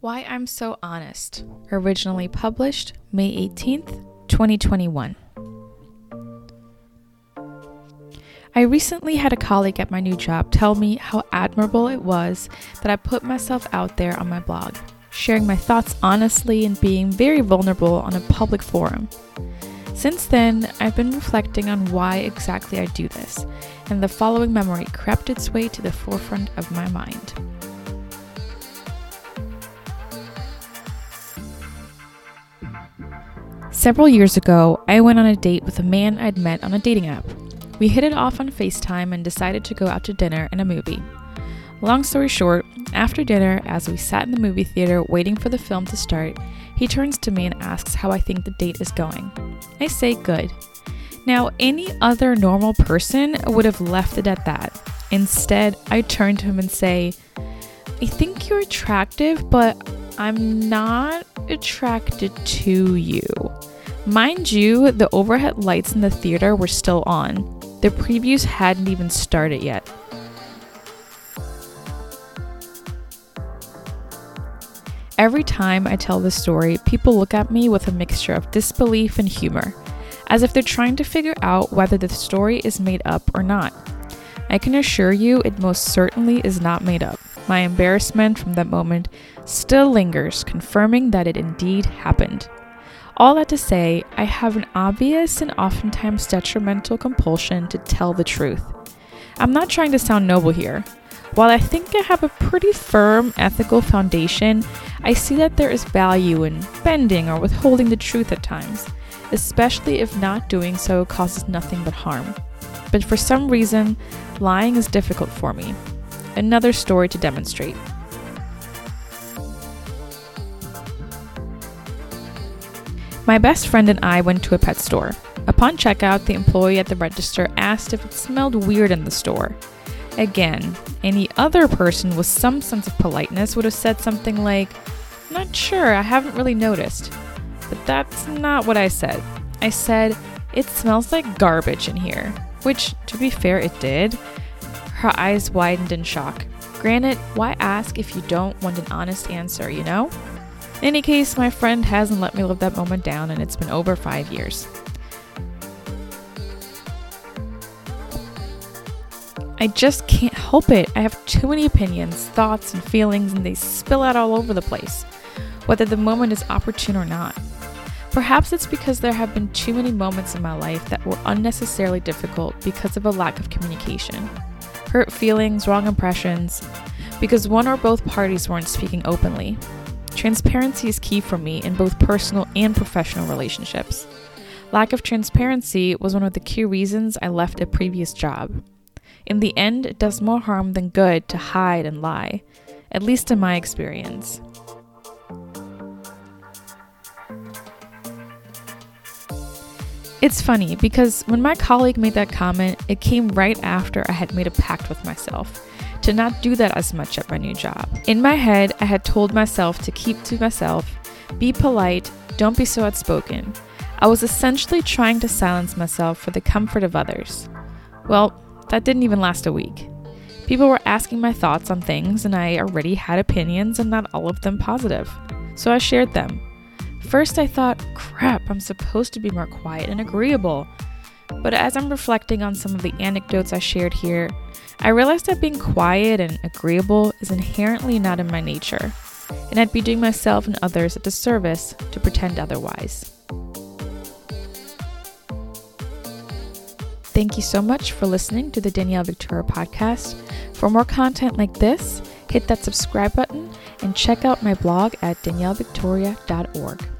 Why I'm So Honest, originally published May 18th, 2021. I recently had a colleague at my new job tell me how admirable it was that I put myself out there on my blog, sharing my thoughts honestly and being very vulnerable on a public forum. Since then, I've been reflecting on why exactly I do this, and the following memory crept its way to the forefront of my mind. Several years ago, I went on a date with a man I'd met on a dating app. We hit it off on FaceTime and decided to go out to dinner and a movie. Long story short, after dinner, as we sat in the movie theater waiting for the film to start, he turns to me and asks how I think the date is going. I say good. Now, any other normal person would have left it at that. Instead, I turn to him and say, I think you're attractive, but I'm not attracted to you. Mind you, the overhead lights in the theater were still on. The previews hadn't even started yet. Every time I tell this story, people look at me with a mixture of disbelief and humor, as if they're trying to figure out whether the story is made up or not. I can assure you it most certainly is not made up. My embarrassment from that moment still lingers, confirming that it indeed happened. All that to say, I have an obvious and oftentimes detrimental compulsion to tell the truth. I'm not trying to sound noble here. While I think I have a pretty firm ethical foundation, I see that there is value in bending or withholding the truth at times, especially if not doing so causes nothing but harm. But for some reason, lying is difficult for me. Another story to demonstrate. My best friend and I went to a pet store. Upon checkout, the employee at the register asked if it smelled weird in the store. Again, any other person with some sense of politeness would have said something like, Not sure, I haven't really noticed. But that's not what I said. I said, It smells like garbage in here. Which, to be fair, it did. Her eyes widened in shock. Granted, why ask if you don't want an honest answer, you know? In any case, my friend hasn't let me live that moment down, and it's been over five years. I just can't help it. I have too many opinions, thoughts, and feelings, and they spill out all over the place, whether the moment is opportune or not. Perhaps it's because there have been too many moments in my life that were unnecessarily difficult because of a lack of communication. Hurt feelings, wrong impressions, because one or both parties weren't speaking openly, Transparency is key for me in both personal and professional relationships. Lack of transparency was one of the key reasons I left a previous job. In the end, it does more harm than good to hide and lie, at least in my experience. It's funny because when my colleague made that comment, it came right after I had made a pact with myself to not do that as much at my new job. In my head, I had told myself to keep to myself, be polite, don't be so outspoken. I was essentially trying to silence myself for the comfort of others. Well, that didn't even last a week. People were asking my thoughts on things, and I already had opinions, and not all of them positive. So I shared them. First, I thought, crap, I'm supposed to be more quiet and agreeable. But as I'm reflecting on some of the anecdotes I shared here, I realized that being quiet and agreeable is inherently not in my nature, and I'd be doing myself and others a disservice to pretend otherwise. Thank you so much for listening to the Danielle Victoria podcast. For more content like this, hit that subscribe button and check out my blog at daniellevictoria.org.